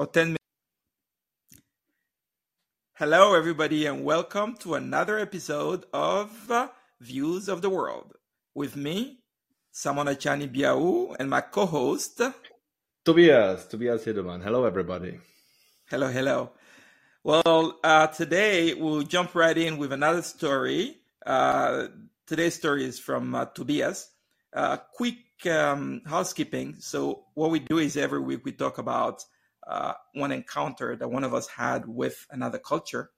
or 10 minutes. Hello, everybody, and welcome to another episode of uh, Views of the World with me, Samona Chani Biau, and my co host, Tobias, Tobias Hideman. Hello, everybody. Hello, hello. Well, uh, today we'll jump right in with another story. Uh, today's story is from uh, Tobias. Uh, quick um, housekeeping. So, what we do is every week we talk about uh, one encounter that one of us had with another culture.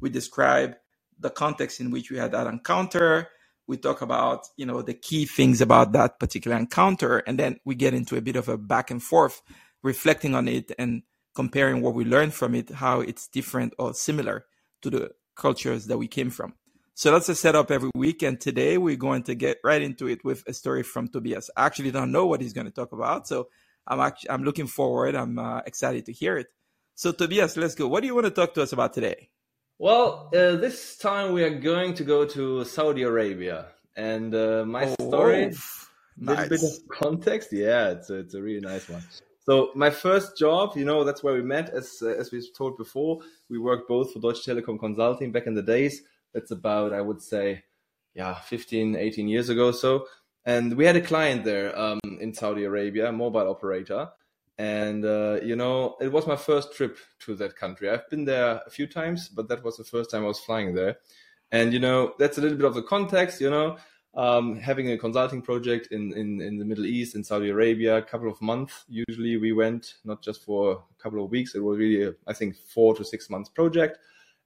We describe the context in which we had that encounter. We talk about, you know, the key things about that particular encounter, and then we get into a bit of a back and forth, reflecting on it and comparing what we learned from it, how it's different or similar to the cultures that we came from. So that's a setup every week. And today we're going to get right into it with a story from Tobias. I actually don't know what he's going to talk about. So I'm actually, I'm looking forward. I'm uh, excited to hear it. So Tobias, let's go. What do you want to talk to us about today? Well, uh, this time we are going to go to Saudi Arabia. And uh, my oh, story, a nice. little bit of context. Yeah, it's a, it's a really nice one. So my first job, you know, that's where we met. As uh, as we told before, we worked both for Deutsche Telekom Consulting back in the days that's about, I would say, yeah, 15, 18 years ago so. And we had a client there um, in Saudi Arabia, a mobile operator. And, uh, you know, it was my first trip to that country. I've been there a few times, but that was the first time I was flying there. And, you know, that's a little bit of the context, you know, um, having a consulting project in, in, in the Middle East, in Saudi Arabia, a couple of months. Usually we went not just for a couple of weeks. It was really, I think, four to six months project.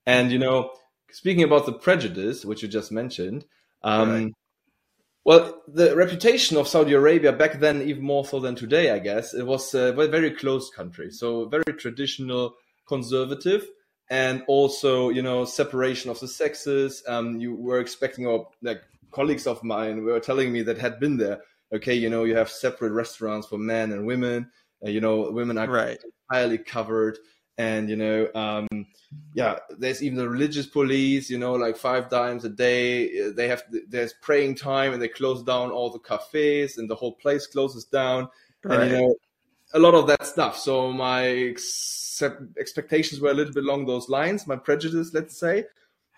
And, you know, speaking about the prejudice, which you just mentioned, um, right. Well, the reputation of Saudi Arabia back then, even more so than today, I guess, it was a very closed country. So very traditional, conservative, and also, you know, separation of the sexes. Um, you were expecting, or like colleagues of mine were telling me that had been there. Okay, you know, you have separate restaurants for men and women. Uh, you know, women are right. entirely covered and you know um, yeah there's even the religious police you know like five times a day they have there's praying time and they close down all the cafes and the whole place closes down. Right. and you know a lot of that stuff. So my ex- expectations were a little bit along those lines my prejudice let's say.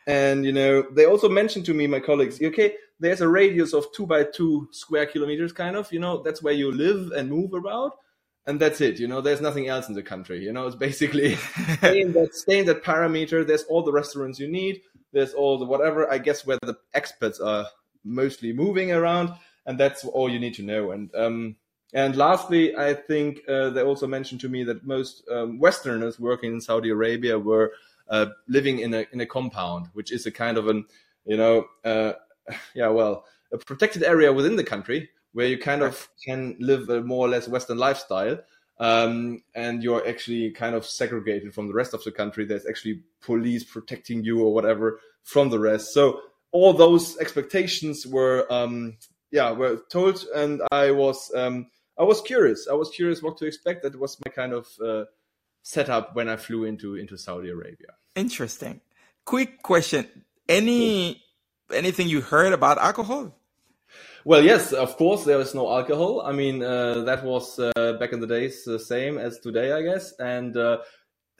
And you know they also mentioned to me my colleagues okay there's a radius of two by two square kilometers kind of you know that's where you live and move about and that's it. You know, there's nothing else in the country. You know, it's basically staying that staying that parameter. There's all the restaurants you need. There's all the whatever. I guess where the experts are mostly moving around, and that's all you need to know. And um, and lastly, I think uh, they also mentioned to me that most um, Westerners working in Saudi Arabia were uh, living in a in a compound, which is a kind of an you know uh, yeah well a protected area within the country where you kind of can live a more or less Western lifestyle. Um, and you're actually kind of segregated from the rest of the country. There's actually police protecting you or whatever from the rest. So all those expectations were, um, yeah, were told, and I was, um, I was curious. I was curious what to expect. That was my kind of uh, setup when I flew into into Saudi Arabia. Interesting. Quick question: Any anything you heard about alcohol? Well, yes, of course, there is no alcohol. I mean, uh, that was uh, back in the days the same as today, I guess, and uh,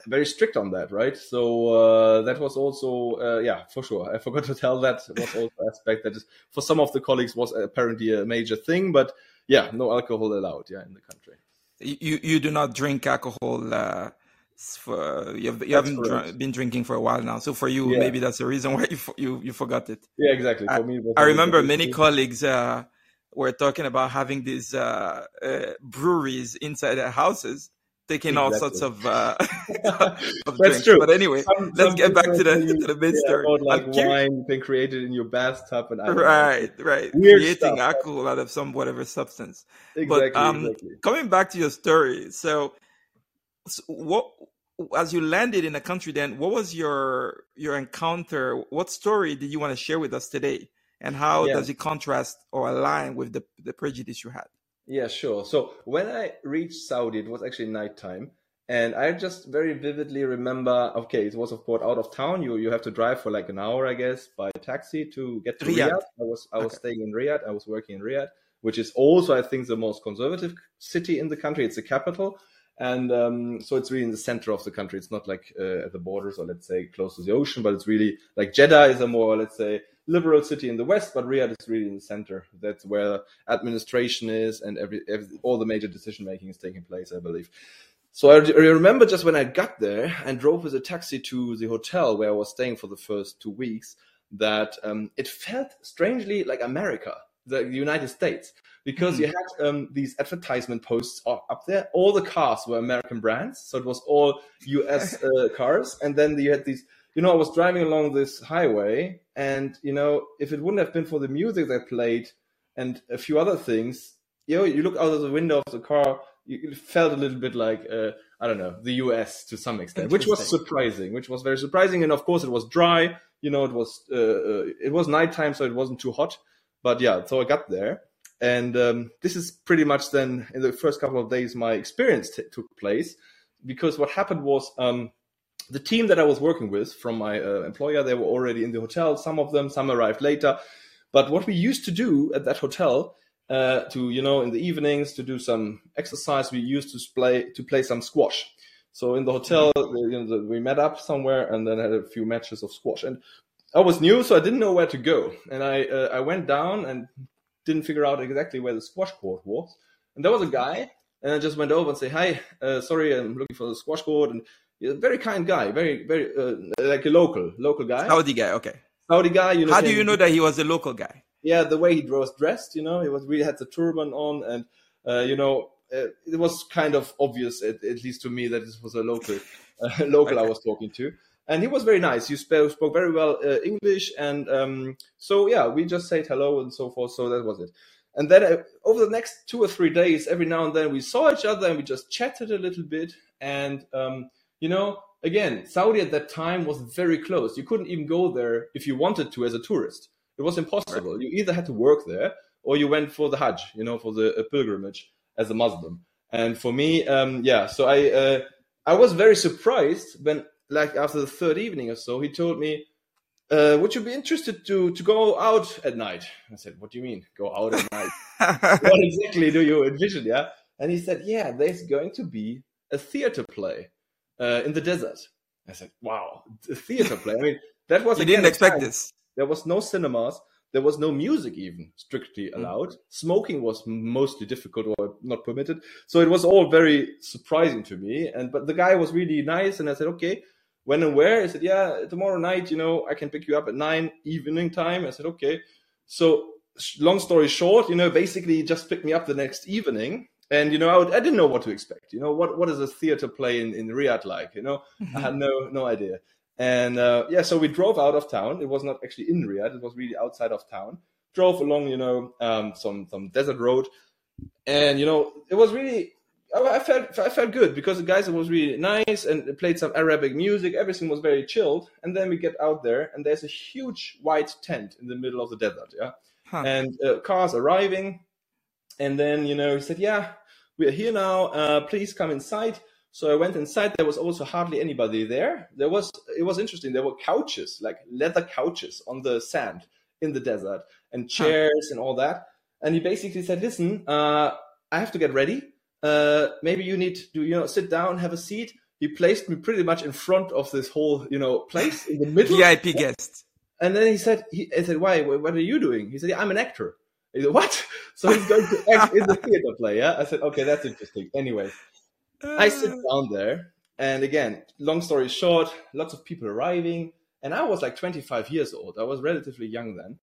very strict on that, right? So uh, that was also, uh, yeah, for sure. I forgot to tell that was also aspect that is, for some of the colleagues was apparently a major thing, but yeah, no alcohol allowed, yeah, in the country. You you do not drink alcohol uh, for you, have, you haven't dr- been drinking for a while now. So for you, yeah. maybe that's the reason why you you, you forgot it. Yeah, exactly. For I, me, I remember many colleagues uh, were talking about having these uh, uh, breweries inside their houses, taking exactly. all sorts of, uh, of That's drinks. true. But anyway, some, let's some get back to the to the main yeah, story. About, like wine being created in your bathtub and right, right, Weird creating stuff. alcohol out of some whatever substance. Exactly, but um, exactly. coming back to your story, so so what as you landed in a country then what was your your encounter? What story did you want to share with us today? And how yeah. does it contrast or align with the, the prejudice you had? Yeah sure. So when i reached saudi it was actually nighttime and i just very vividly remember okay it was of course out of town. You you have to drive for like an hour i guess by taxi to get to riyadh, riyadh. i was i was okay. staying in riyadh. I was working in riyadh which is also i think the most conservative city in the country. It's the capital And um, so it's really in the center of the country. It's not like uh, at the borders or let's say close to the ocean, but it's really like Jeddah is a more, let's say, liberal city in the west, but Riyadh is really in the center. That's where administration is and every, every all the major decision making is taking place, I believe. So I, I remember just when I got there and drove with a taxi to the hotel where I was staying for the first two weeks, that um, it felt strangely like America, the United States because mm. you had um, these advertisement posts up there. All the cars were American brands, so it was all U.S. uh, cars. And then you had these. You know, I was driving along this highway, and you know, if it wouldn't have been for the music that played and a few other things, you know, you look out of the window of the car, you felt a little bit like uh, I don't know the U.S. to some extent, which was surprising, which was very surprising. And of course, it was dry. You know, it was uh, uh, it was nighttime, so it wasn't too hot. But yeah, so I got there, and um, this is pretty much then in the first couple of days my experience t- took place because what happened was um, the team that I was working with from my uh, employer, they were already in the hotel. Some of them, some arrived later. But what we used to do at that hotel uh, to, you know, in the evenings to do some exercise, we used to play to play some squash. So in the hotel, you know, we met up somewhere and then had a few matches of squash. And I was new, so I didn't know where to go. And I uh, I went down and didn't figure out exactly where the squash court was. And there was a guy, and I just went over and say, "Hi, uh, sorry, I'm looking for the squash court." And he's a very kind guy, very very uh, like a local local guy. Saudi guy, okay. Saudi guy. You know, How do you know that he was a local guy? Yeah, the way he was dressed, you know, he was really had the turban on, and uh, you know, uh, it was kind of obvious, at, at, least to me, that this was a local uh, local okay. I was talking to and he was very nice. He spoke, spoke very well uh, English, and um, so yeah, we just said hello and so forth. So that was it. And then uh, over the next two or three days, every now and then we saw each other and we just chatted a little bit. And um, you know, again, Saudi at that time was very close. You couldn't even go there if you wanted to as a tourist. It was impossible. Right. You either had to work there or you went for the Hajj, you know, for the uh, pilgrimage as a Muslim. And for me, um, yeah, so I uh, I was very surprised when like after the third evening or so, he told me, uh, "Would you be interested to to go out at night?" I said, "What do you mean, go out at night? what exactly do you envision?" Yeah, and he said, "Yeah, there's going to be a theater play uh, in the desert." I said, "Wow, a theater play! I mean, that was you didn't expect this. There was no cinemas." There was no music even strictly mm. allowed. Mm. Smoking was mostly difficult or not permitted. So it was all very surprising to me. And but the guy was really nice, and I said, okay, when and where? I said, yeah, tomorrow night, you know, I can pick you up at nine evening time. I said, okay. So long story short, you know, basically just picked me up the next evening. And, you know, I, would, I didn't know what to expect. You know, what, what is a theater play in, in Riyadh like? You know, mm-hmm. I had no, no idea. And uh, yeah, so we drove out of town. It was not actually in Riyadh. It was really outside of town. Drove along, you know, um, some, some desert road. And, you know, it was really I felt I felt good because the guys was really nice and played some Arabic music. Everything was very chilled. And then we get out there, and there's a huge white tent in the middle of the desert. Yeah, huh. and uh, cars arriving. And then you know he said, "Yeah, we are here now. Uh, please come inside." So I went inside. There was also hardly anybody there. There was it was interesting. There were couches, like leather couches, on the sand in the desert, and chairs huh. and all that. And he basically said, "Listen, uh, I have to get ready." Uh, maybe you need to you know sit down, have a seat. He placed me pretty much in front of this whole you know place in the middle. VIP guest. And then he said, he, I said, why? What are you doing? He said, yeah, I'm an actor. He said, what? So he's going to act in the theater play. Yeah. I said, okay, that's interesting. Anyway, I sit uh. down there, and again, long story short, lots of people arriving, and I was like 25 years old. I was relatively young then.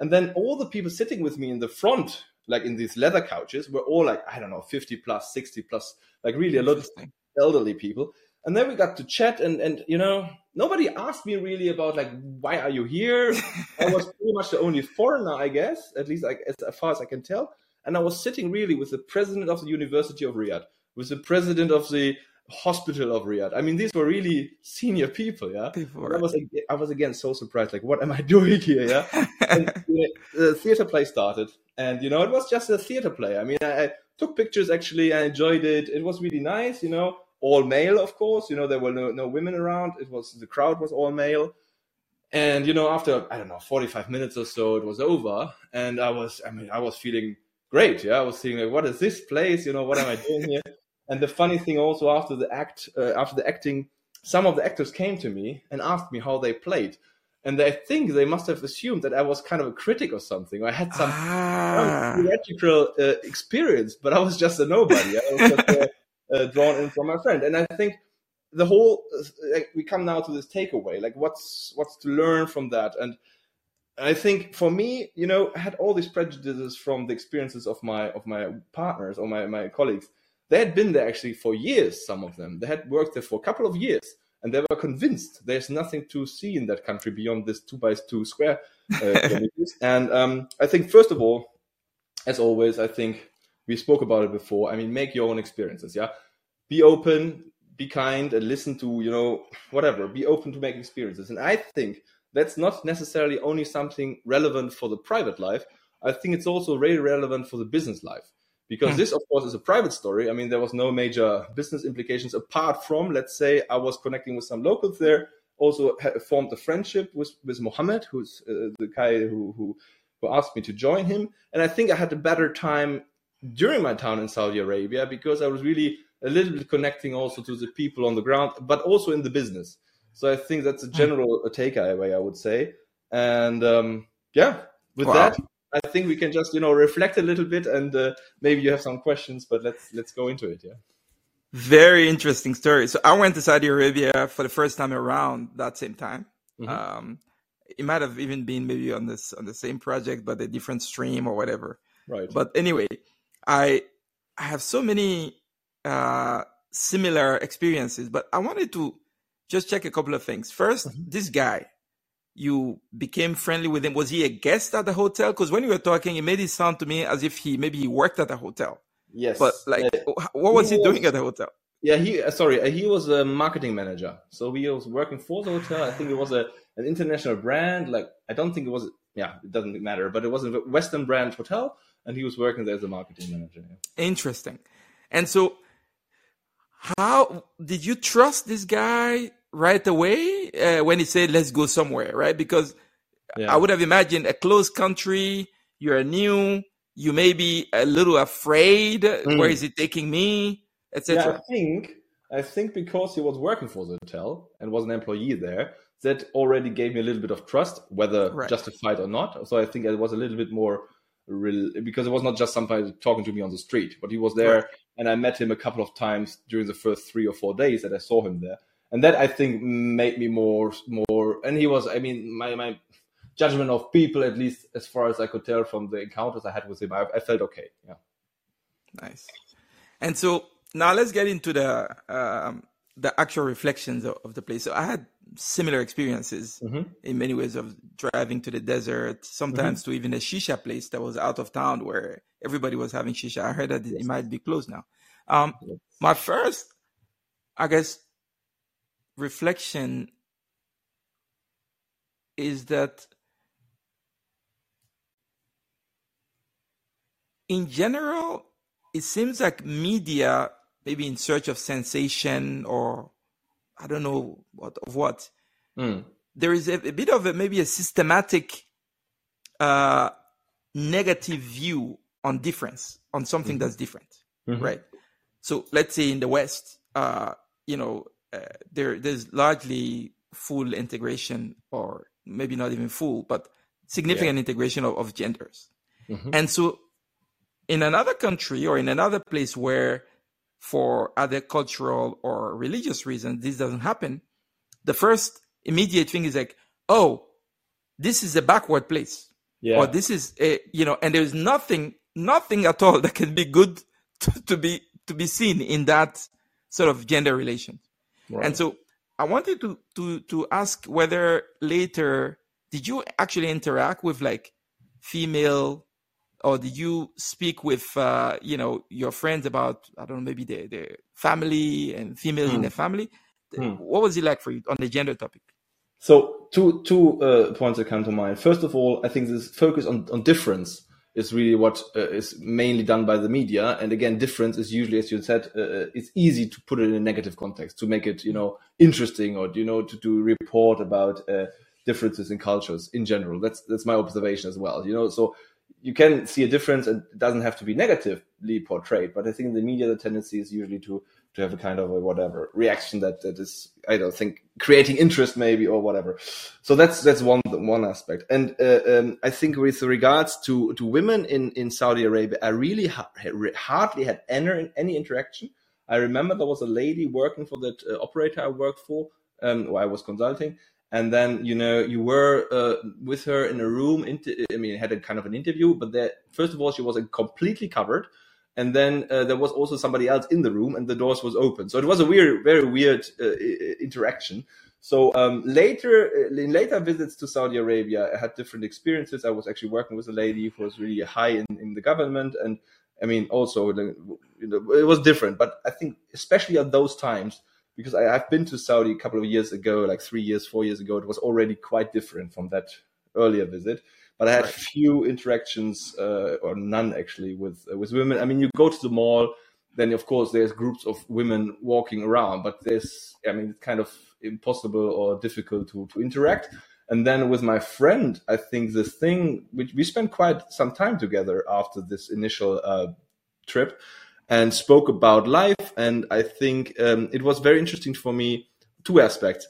And then all the people sitting with me in the front like in these leather couches were all like i don't know 50 plus 60 plus like really a lot of elderly people. And then we got to chat and and you know nobody asked me really about like why are you here? I was pretty much the only foreigner i guess at least like as far as i can tell. And i was sitting really with the president of the university of riyadh with the president of the hospital of Riyadh. I mean, these were really senior people, yeah. People I was I was again so surprised, like, what am I doing here, yeah? and, you know, the theater play started, and you know, it was just a theater play. I mean, I, I, took pictures actually, I enjoyed it. It was really nice, you know, all male, of course. You know, there were no, no women around. It was the crowd was all male. And you know, after I don't know, forty five minutes or so, it was over, and I was, I mean, I was feeling great. Yeah, I was thinking, like, what is this place? You know, what am I doing here? And the funny thing also after the act, uh, after the acting, some of the actors came to me and asked me how they played. And I think they must have assumed that I was kind of a critic or something. Or I had some ah. theatrical uh, experience, but I was just a nobody. I was just uh, uh, drawn in from my friend. And I think the whole like, we come now to this takeaway, like what's what's to learn from that. And I think for me, you know, I had all these prejudices from the experiences of my of my partners or my my colleagues they had been there actually for years, some of them. They had worked there for a couple of years and they were convinced there's nothing to see in that country beyond this two by two square uh, and um, I think, first of all, as always, I think we spoke about it before. I mean, make your own experiences. Yeah. Be open, be kind, and listen to, you know, whatever. Be open to make experiences. And I think that's not necessarily only something relevant for the private life. I think it's also very relevant for the business life because mm. this of course is a private story i mean there was no major business implications apart from let's say i was connecting with some locals there also formed a friendship with with mohammed who's uh, the guy who, who who asked me to join him and i think i had a better time during my time in saudi arabia because i was really a little bit connecting also to the people on the ground but also in the business so i think that's a hmm. general mm. takeaway i would say and um, yeah with wow. that I think we can just you know reflect a little bit, and uh, maybe you have some questions, but let's let's go into it. Yeah. Very interesting story. So I went to Saudi Arabia for the first time around that same time. Mm-hmm. Um, it might have even been maybe on this on the same project, but a different stream or whatever. Right. But anyway, I I have so many uh, similar experiences, but I wanted to just check a couple of things. 1st mm-hmm. this guy, you became friendly with him. Was he a guest at the hotel? Because when you were talking, it made it sound to me as if he maybe he worked at the hotel. Yes. But like, uh, what was he, he was, doing at the hotel? Yeah, he uh, sorry, uh, he was a marketing manager. So he was working for the hotel. I think it was a an international brand. Like I don't think it was. Yeah, it doesn't matter. But it was a Western brand hotel, and he was working there as a marketing manager. Yeah. Interesting. And so, how did you trust this guy right away uh, when he said, let's go somewhere, right? Because yeah. I would have imagined a closed country, you're new, you may be a little afraid. Mm. Where is it taking me, etc. Yeah, I think I think because he was working for the hotel and was an employee there, that already gave me a little bit of trust, whether right. justified or not. So I think it was a little bit more real because it was not just somebody talking to me on the street, but he was there, right. and I met him a couple of times during the first three or four days that I saw him there and that I think made me more more. And he was, I mean, my my judgment of people, at least as far as I could tell from the encounters I had with him, I, I felt okay. Yeah. Nice. And so now let's get into the um, the actual reflections of, of, the place. So I had similar experiences mm-hmm. in many ways of driving to the desert, sometimes mm-hmm. to even a shisha place that was out of town where everybody was having shisha. I heard that yes. it might be closed now. Um, yes. My first, I guess, reflection is that in general, it seems like media, maybe in search of sensation or I don't know what of what, mm. there is a, a, bit of a, maybe a systematic uh, negative view on difference, on something mm-hmm. that's different, mm-hmm. right? So let's say in the West, uh, you know, uh, there there's largely full integration, or maybe not even full, but significant yeah. integration of, of genders. Mm-hmm. And so, in another country or in another place where, for other cultural or religious reasons, this doesn't happen, the first immediate thing is like, oh, this is a backward place. Yeah. Or this is a, you know, and there's nothing, nothing at all that can be good to, to be, to be seen in that sort of gender relation. Right. And so I wanted to to to ask whether later did you actually interact with like female or did you speak with uh, you know your friends about I don't know maybe the the family and females mm. in the family? Mm. What was it like for you on the gender topic? So two two uh, points that come to mind. First of all, I think this focus on on difference is really what uh, is mainly done by the media. And again, difference is usually, as you said, uh, uh, it's easy to put it in a negative context to make it, you know, interesting or you know to, to report about uh, differences in cultures in general. That's that's my observation as well. You know, so you can see a difference and it doesn't have to be negatively portrayed but i think in the media the tendency is usually to to have a kind of a whatever reaction that that is i don't think creating interest maybe or whatever. So that's that's one one aspect. And uh, um, i think with regards to to women in in saudi arabia i really ha- hardly had any any interaction. I remember there was a lady working for that uh, operator i worked for um, where i was consulting. And then you know you were uh, with her in a room. I mean, had a kind of an interview, but that first of all she was completely covered, and then uh, there was also somebody else in the room, and the doors was open. So it was a weird, very weird uh, interaction. So um, later, uh, in later visits to Saudi Arabia, I had different experiences. I was actually working with a lady who was really high in, in the government, and I mean, also you know, it was different. But I think, especially at those times, because I, have been to Saudi a couple of years ago, like three years, four years ago. It was already quite different from that earlier visit. But I had right. few interactions, uh, or none actually, with uh, with women. I mean, you go to the mall, then of course there's groups of women walking around, but there's, I mean, it's kind of impossible or difficult to to interact. And then with my friend, I think this thing, which we spent quite some time together after this initial uh, trip, and spoke about life. And I think um, it was very interesting for me two aspects.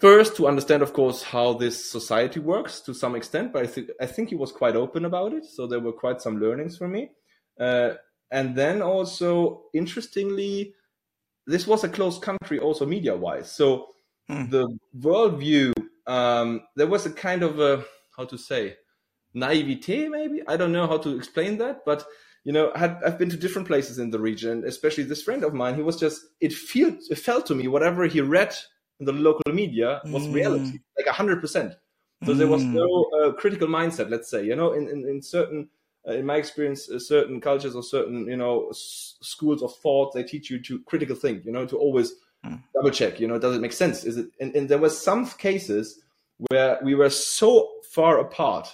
First, to understand, of course, how this society works to some extent, but I think I think he was quite open about it, so there were quite some learnings for me. Uh, and then also, interestingly, this was a closed country, also media-wise. So hmm. the worldview, um, there was a kind of a how to say naivete, maybe I don't know how to explain that, but you know, had, I've been to different places in the region, especially this friend of mine. He was just, it felt, it felt to me, whatever he read in the local media was mm. reality, like 100%. So mm. there was mm. no uh, critical mindset, let's say, you know, in, in, in certain, uh, in my experience, uh, certain cultures or certain, you know, s- schools of thought, they teach you to critical think, you know, to always mm. double check, you know, does it make sense? Is it, and, and there were some cases where we were so far apart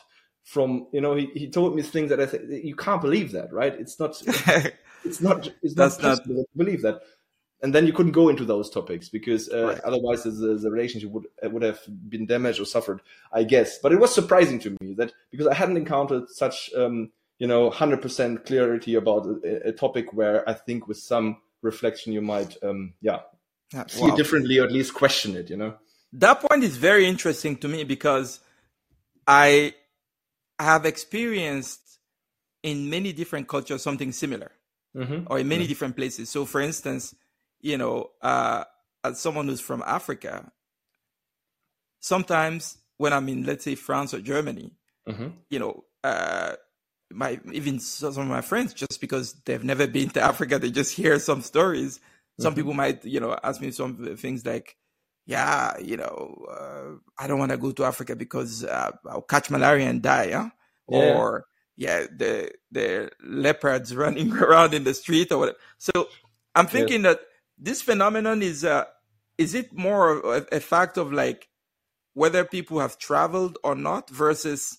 from you know he, he told me things that I think you can't believe that right it's not it's not it's not possible not... to believe that and then you couldn't go into those topics because uh, right. otherwise the, the relationship would would have been damaged or suffered I guess but it was surprising to me that because I hadn't encountered such um, you know 100% clarity about a, a, topic where I think with some reflection you might um, yeah, see wow. it differently or at least question it you know that point is very interesting to me because I have experienced in many different cultures something similar mm-hmm. or in many mm-hmm. different places. So, for instance, you know, uh, as someone who's from Africa, sometimes when I'm in, let's say, France or Germany, mm-hmm. you know, uh, my even some of my friends, just because they've never been to Africa, they just hear some stories. Some mm-hmm. people might, you know, ask me some things like, yeah, you know, uh, I don't want to go to Africa because uh, I'll catch malaria and die, huh? Yeah. Or yeah, the the leopards running around in the street or whatever. So I'm thinking that this phenomenon is uh is it more a, a fact of like whether people have traveled or not versus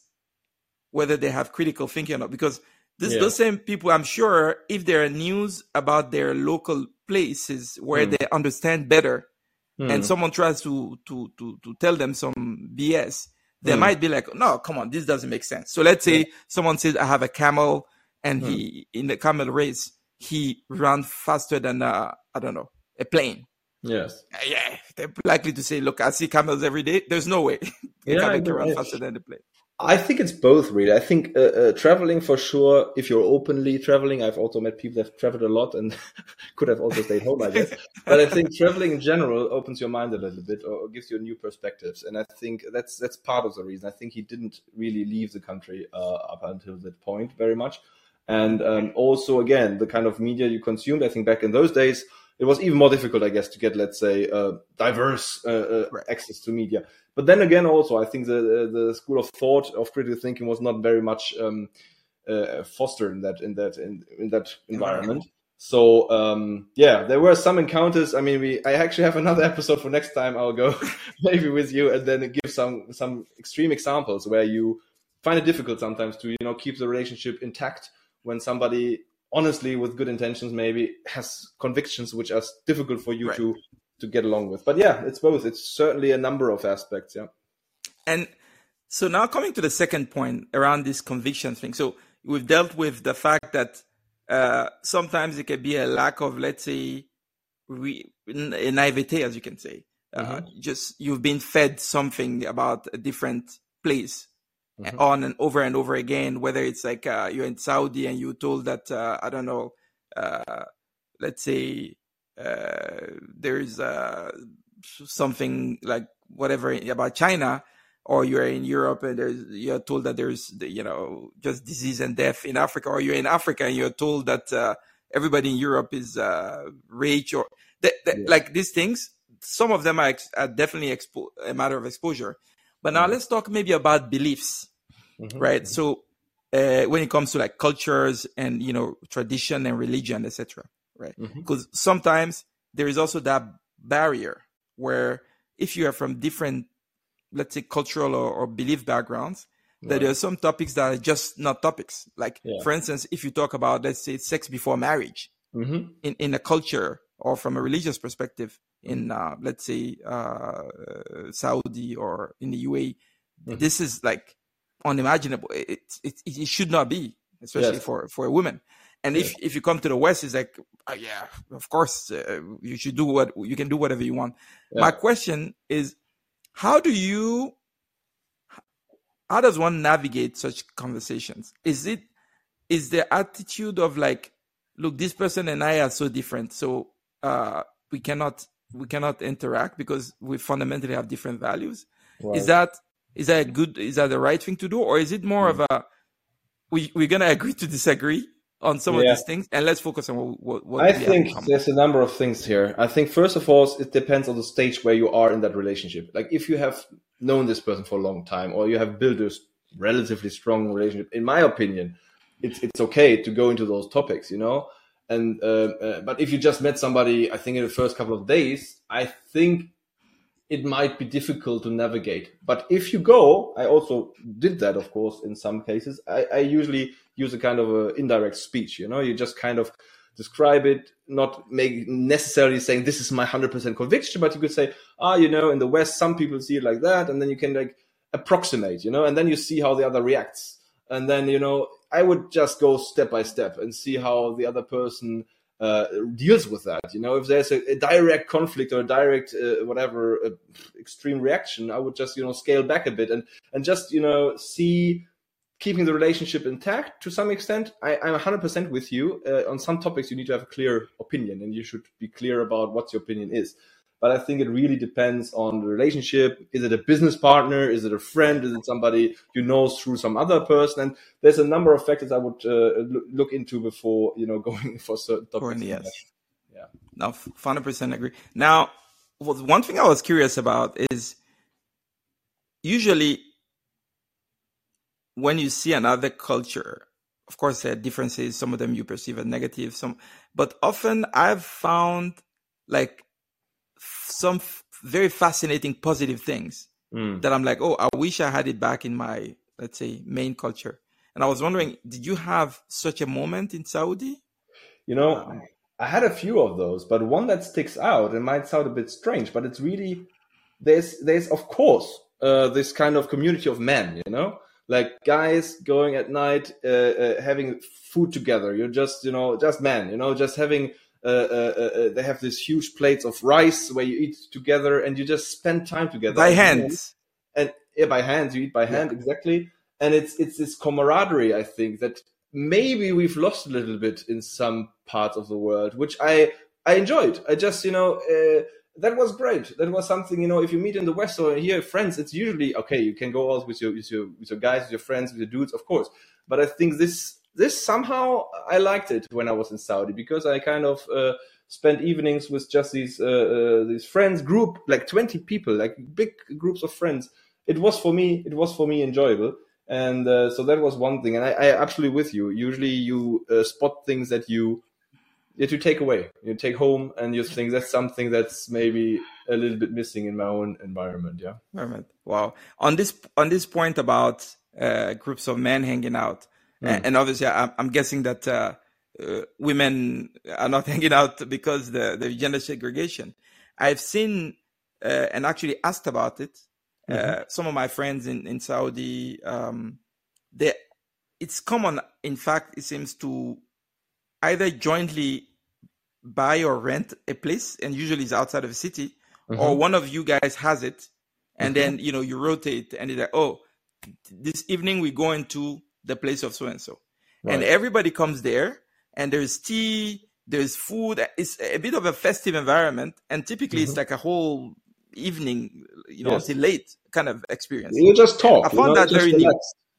whether they have critical thinking or not? Because this, yeah. those same people, I'm sure, if there are news about their local places where mm. they understand better, mm. and someone tries to to to to tell them some BS, they mm. might be like, "No, come on, this doesn't make sense." So let's say yeah. someone says, "I have a camel," and mm. he in the camel race he ran faster than uh, I don't know a plane. Yes. Yeah, they're likely to say, "Look, I see camels every day. There's no way the yeah, camel can run faster than the plane." I think it's both, really. I think uh, uh, traveling for sure. If you're openly traveling, I've also met people that have traveled a lot and could have also stayed home, I guess. but I think traveling in general opens your mind a little bit or, gives you new perspectives, and I think that's that's part of the reason. I think he didn't really leave the country uh, up until that point very much, and um, also again the kind of media you consumed. I think back in those days it was even more difficult, I guess, to get, let's say, uh, diverse uh, uh, right. access to media. But then again, also, I think the the school of thought of critical thinking was not very much um, uh, fostered in that in that in, in that environment. So um, yeah, there were some encounters. I mean, we I actually have another episode for next time. I'll go maybe with you and then give some some extreme examples where you find it difficult sometimes to you know keep the relationship intact when somebody honestly with good intentions maybe has convictions which are difficult for you right. to to get along with. But yeah, it's both. It's certainly a number of aspects. Yeah. And So now coming to the second point around this conviction thing. So we've dealt with the fact that uh, sometimes it can be a lack of, let's say, re- naivete, as you can say. Uh, mm-hmm. Just you've been fed something about a different place mm-hmm. on and over and over again. Whether it's like uh, you're in Saudi and you're told that uh, I don't know, uh, let's say uh, there's something like whatever about China, or you're in Europe and there's you're told that there's you know just disease and death in Africa, or you're in Africa and you're told that uh, everybody in Europe is uh, rich or th- th- yeah. like these things. Some of them are, ex- are definitely expo- a matter of exposure. But now mm-hmm. let's talk maybe about beliefs, mm-hmm. right? So uh, when it comes to like cultures and you know tradition and religion, etc., right? Because mm-hmm. sometimes there is also that barrier where if you are from different let's say cultural or, or belief backgrounds that right. there are some topics that are just not topics like yeah. for instance if you talk about let's say sex before marriage mm-hmm. in, in a culture or from a religious perspective in uh, let's say uh, saudi or in the uae mm-hmm. this is like unimaginable it, it, it, should not be especially yes. for, for a woman and yeah. if, if you come to the west it's like oh, yeah of course uh, you should do what you can do whatever you want yeah. my question is how do you how does one navigate such conversations? Is it is the attitude of like, look, this person and I are so different, so uh, we cannot we cannot interact because we fundamentally have different values. Right. Is that is that a good is that the right thing to do, or is it more mm. of a we we're gonna agree to disagree on some yeah. of these things and let's focus on what, what, what I think there's a number of things here. I think first of all, it depends on the stage where you are in that relationship. Like if you have known this person for a long time or you have built a relatively strong relationship, in my opinion, it's it's okay to go into those topics, you know. And uh, uh, but if you just met somebody, I think in the first couple of days, I think it might be difficult to navigate. But if you go, I also did that, of course, in some cases. I, I usually use a kind of a indirect speech. You know, you just kind of describe it, not make necessarily saying this is my hundred percent conviction, but you could say, ah, you know, in the West, some people see it like that, and then you can like approximate, you know, and then you see how the other reacts, and then you know, I would just go step by step and see how the other person uh, deals with that. You know, if there's a, a direct conflict or a direct uh, whatever uh, extreme reaction, I would just you know scale back a bit and and just you know see keeping the relationship intact to some extent. I, I'm 100% with you. Uh, on some topics, you need to have a clear opinion, and you should be clear about what your opinion is but I think it really depends on the relationship. Is it a business partner? Is it a friend? Is it somebody you know through some other person? And there's a number of factors I would uh, look into before you know going for certain topics. Yes. Yeah. No, hundred percent agree. Now, one thing I was curious about is usually when you see another culture, of course there are differences. Some of them you perceive as negative, some, but often I've found like some f- very fascinating positive things mm. that I'm like, oh, I wish I had it back in my, let's say, main culture. And I was wondering, did you have such a moment in Saudi? You know, um, I had a few of those, but one that sticks out, it might sound a bit strange, but it's really, there's, there's of course, uh, this kind of community of men, you know, like guys going at night, uh, uh, having food together. You're just, you know, just men, you know, just having Uh, uh, uh, they have these huge plates of rice where you eat together and you just spend time together by hands. And yeah, by hands, you eat by hand yeah. exactly. And it's it's this camaraderie, I think, that maybe we've lost a little bit in some parts of the world, which I I enjoyed. I just you know. Uh, that was great. That was something, you know, if you meet in the West or here friends, it's usually okay. You can go out with your, with your, with your guys, with your friends, with your dudes, of course. But I think this this somehow I liked it when I was in Saudi because I kind of uh, spent evenings with just these uh, uh, these friends group like 20 people like big groups of friends. It was for me it was for me enjoyable. And uh, so that was one thing. And I, I absolutely with you. Usually you uh, spot things that you that you take away. You take home and you think that's something that's maybe a little bit missing in my own environment yeah. Environment. Wow. On this on this point about uh, groups of men hanging out Mm. And obviously, I'm, guessing that uh, uh, women are not hanging out because the, the gender segregation. I've seen uh, and actually asked about it Mm-hmm. Uh, some of my friends in in Saudi, um, they it's common. In fact, it seems to either jointly buy or rent a place, and usually it's outside of the city, mm-hmm. or one of you guys has it, and mm-hmm. then you know you rotate, and it's like, oh, this evening we go into the place of so and so, and everybody comes there, and there's tea, there's food. It's a bit of a festive environment, and typically mm-hmm. it's like a whole evening, you know, yes. until late kind of experience. You just talk. I found know, that very neat.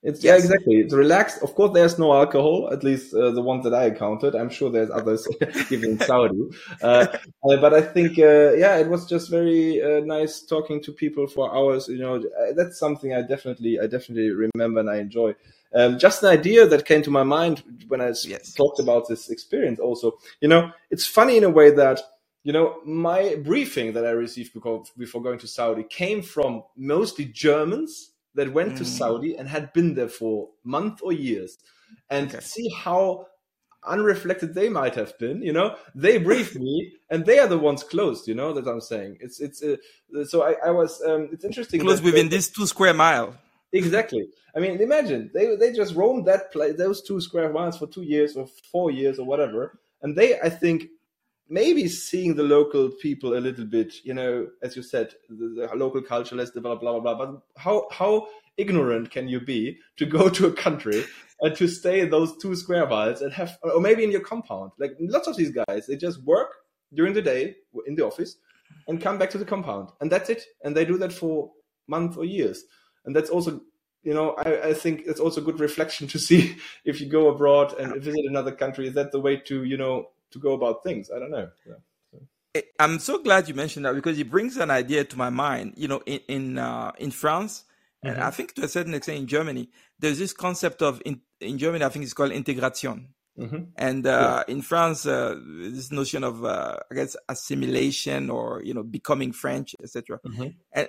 It's yes. yeah, exactly. It's relaxed. Of course, there's no alcohol. At least uh, the ones that I encountered. I'm sure there's others even in Saudi. Uh, uh, but I think, uh, yeah, it was just very uh, nice talking to people for hours. You know, uh, that's something I definitely, I definitely remember and I enjoy. Um, just an idea that came to my mind when I yes. talked about this experience. Also, you know, it's funny in a way that you know my briefing that I received before going to Saudi came from mostly Germans that went mm. to Saudi and had been there for months or years, and okay. see how unreflected they might have been you know they briefed me and they are the ones closed you know that i'm saying it's it's uh, so i, I was um, it's interesting closed within this two square mile exactly i mean imagine they they just roamed that place those two square miles for two years or four years or whatever and they i think maybe seeing the local people a little bit, you know, as you said, the, the local culture, let's develop, blah, blah, blah. But how, how ignorant can you be to go to a country and to stay in those two square miles and have, or maybe in your compound? Like lots of these guys, they just work during the day in the office and come back to the compound. And that's it. And they do that for months or years. And that's also you know, I, I, think it's also good reflection to see if you go abroad and visit another country. Is that the way to, you know, to go about things. I don't know. Yeah. So. I'm so glad you mentioned that because it brings an idea to my mind. You know, in in, uh, in France, mm-hmm. and I think to a certain extent in Germany, there's this concept of in, in Germany. I think it's called integration. Mm-hmm. And uh, yeah. in France, uh, this notion of uh, I guess assimilation or you know becoming French, etc. Mm-hmm. And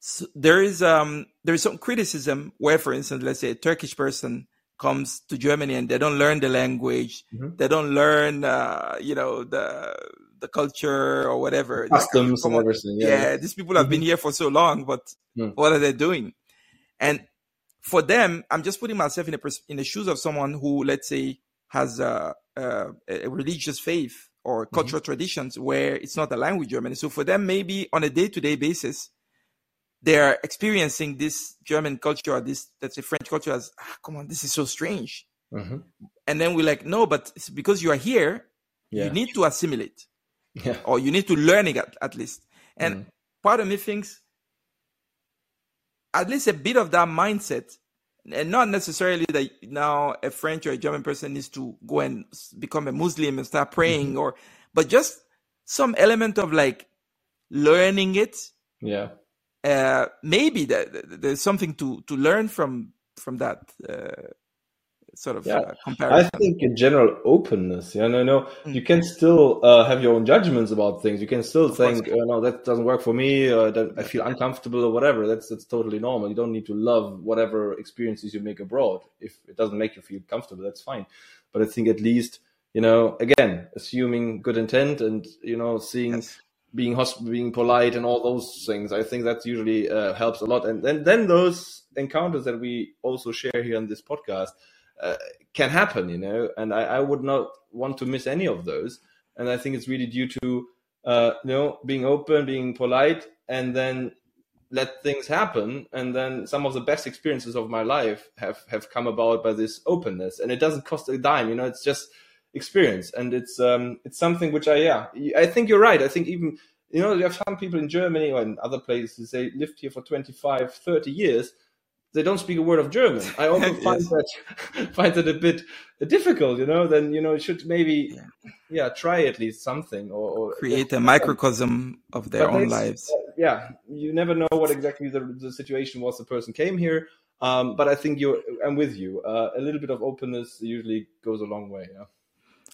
so there is um, there is some criticism where, for instance, let's say a Turkish person comes to Germany and they don't learn the language, mm-hmm. they don't learn, uh, you know, the the culture or whatever customs and everything. Yeah. yeah, these people have mm-hmm. been here for so long, but mm. what are they doing? And for them, I'm just putting myself in the pers- in the shoes of someone who, let's say, has a, a, a religious faith or mm-hmm. cultural mm-hmm. traditions where it's not a language German. So for them, maybe on a day to day basis, they're experiencing this German culture or this that's a French culture as ah, come on, this is so strange. Mm-hmm. And then we're like, no, but it's because you are here, yeah. you need to assimilate. Yeah. Or you need to learn it at, at least. And mm-hmm. part of me thinks at least a bit of that mindset, and not necessarily that now a French or a German person needs to go and become a Muslim and start praying, mm-hmm. or but just some element of like learning it. Yeah uh, maybe that, there's something to to learn from from that uh, sort of yeah. uh, comparison. I think in general openness. Yeah, no, no, mm. you can still uh, have your own judgments about things. You can still of think, oh, no, that doesn't work for me. Or that I feel uncomfortable or whatever. That's that's totally normal. You don't need to love whatever experiences you make abroad. If it doesn't make you feel comfortable, that's fine. But I think at least you know, again, assuming good intent and you know, seeing. Yes being hosp- being polite and all those things. I think that usually uh, helps a lot. And then then those encounters that we also share here on this podcast uh, can happen, you know. And I, I, would not want to miss any of those. And I think it's really due to uh, you know being open, being polite, and then let things happen. And then some of the best experiences of my life have have come about by this openness. And it doesn't cost a dime, you know. It's just experience. And it's um it's something which i yeah i think you're right. I think even you know you have some people in germany or in other places they lived here for 25 30 years they don't speak a word of german. I also find that find it a bit difficult you know then you know you should maybe yeah, yeah try at least something or, or create a microcosm of their own lives. uh, yeah you never know what exactly the, the situation was the person came here. Um, but i think you i'm with you. Uh, a little bit of openness usually goes a long way yeah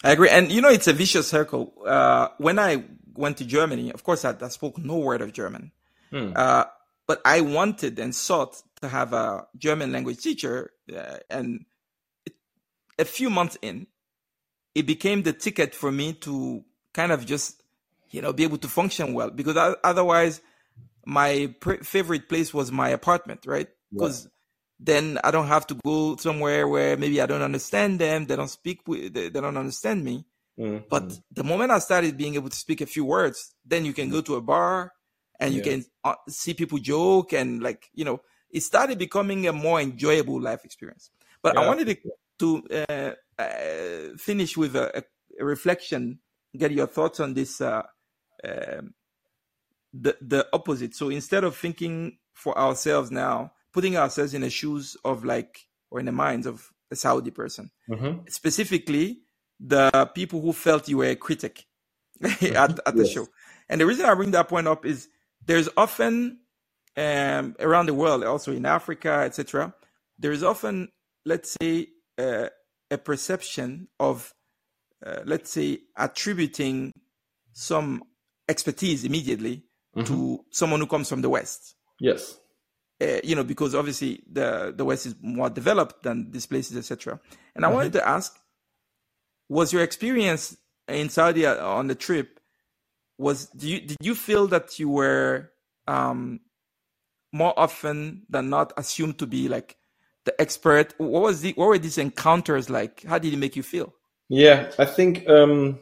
I agree. And you know, it's a vicious circle. Uh, when I went to Germany, of course, I, I spoke no word of German. Hmm. Uh, but I wanted and sought to have a German language teacher. Uh, and it, a few months in, it became the ticket for me to kind of just, you know, be able to function well. Because otherwise, my pr- favorite place was my apartment, right? Because. Then I don't have to go somewhere where maybe I don't understand them, they don't speak, with, they, they don't understand me. Mm-hmm. But the moment I started being able to speak a few words, then you can go to a bar and you yeah. can uh, see people joke and like you know it started becoming a more enjoyable life experience. But yeah. I wanted to, to uh, uh, finish with a, a, reflection, get your thoughts on this. Uh, um, the the opposite. So instead of thinking for ourselves now, putting ourselves in the shoes of like or in the minds of a Saudi person, mm-hmm. specifically the people who felt you were a critic at, at the yes. show. And the reason I bring that point up is there's often um, around the world, also in Africa, etc. There is often, let's say, uh, a perception of, uh, let's say, attributing some expertise immediately mm-hmm. to someone who comes from the West. Yes. Uh, you know, because obviously the the West is more developed than these places, etc. And I mm-hmm. wanted to ask, was your experience in Saudi on the trip was do you did you feel that you were um, more often than not assumed to be like the expert? What was the what were these encounters like? How did it make you feel? Yeah, I think um,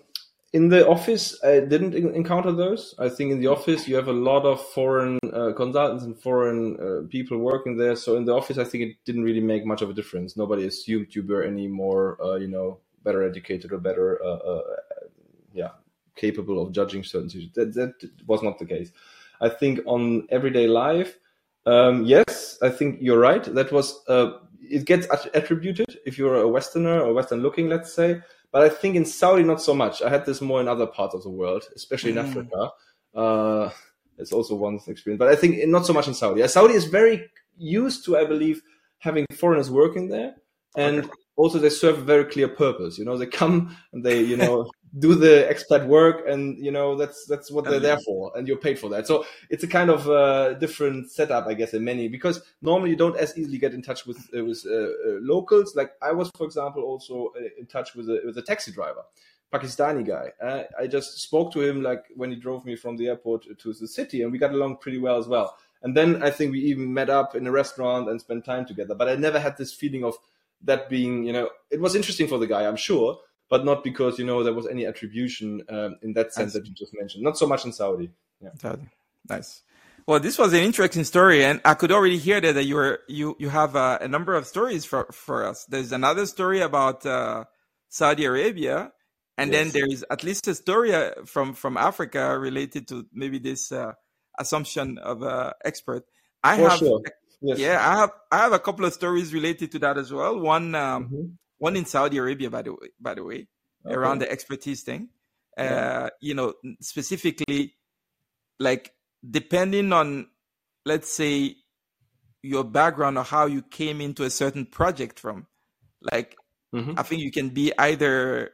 in the office I didn't encounter those. I think in the office you have a lot of foreign uh, consultants and foreign uh, people working there. So in the office, I think it didn't really make much of a difference. Nobody assumed you were any more, uh, you know, better educated or better, uh, uh, yeah, capable of judging certain situations. That, that was not the case. I think on everyday life, um, yes, I think you're right. That was uh, it gets attributed if you're a Westerner or Western looking, let's say. But I think in Saudi not so much. I had this more in other parts of the world, especially in mm. Africa. Uh, it's also one experience, but I think not so much in Saudi. Saudi is very used to, I believe, having foreigners working there, and okay also they serve a very clear purpose. You know, they come and they, you know, do the expat work, and you know that's that's what they're there for, and you're paid for that. So it's a kind of uh, different setup, I guess, in many because normally you don't as easily get in touch with uh, with uh, uh locals. Like I was, for example, also uh, in touch with a with a taxi driver. Pakistani guy. Uh, I just spoke to him like when he drove me from the airport to the city, and we got along pretty well as well. And then I think we even met up in a restaurant and spent time together. But I never had this feeling of that being, you know, it was interesting for the guy, I'm sure, but not because you know there was any attribution um, in that sense that you just mentioned. Not so much in Saudi. Yeah. Nice. Well, this was an interesting story, and I could already hear that, that you were you you have uh, a number of stories for for us. There's another story about uh, Saudi Arabia, and yes. then there is at least a story uh, from from Africa related to maybe this uh, assumption of uh, expert. I for have sure. Yes. Yeah, I have I have a couple of stories related to that as well. One um, mm-hmm. One in Saudi Arabia, by the way, by the way, okay. around the expertise thing. Yeah. Uh, you know, specifically, like depending on, let's say, your background or how you came into a certain project from, like, mm-hmm. I think you can be either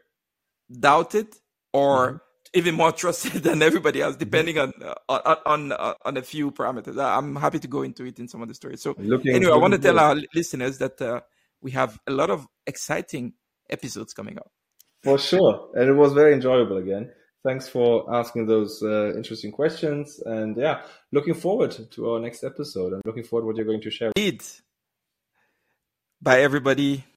doubted or mm-hmm even more trusted than everybody else, depending on on on, on a few parameters. I'm happy to go into it in some of the stories. So looking, anyway, looking I want to tell our listeners that uh, we have a lot of exciting episodes coming up. For sure, and it was very enjoyable again. Thanks for asking those uh, interesting questions, and yeah, looking forward to our next episode. I'm looking forward to what you're going to share. Indeed. Bye, everybody.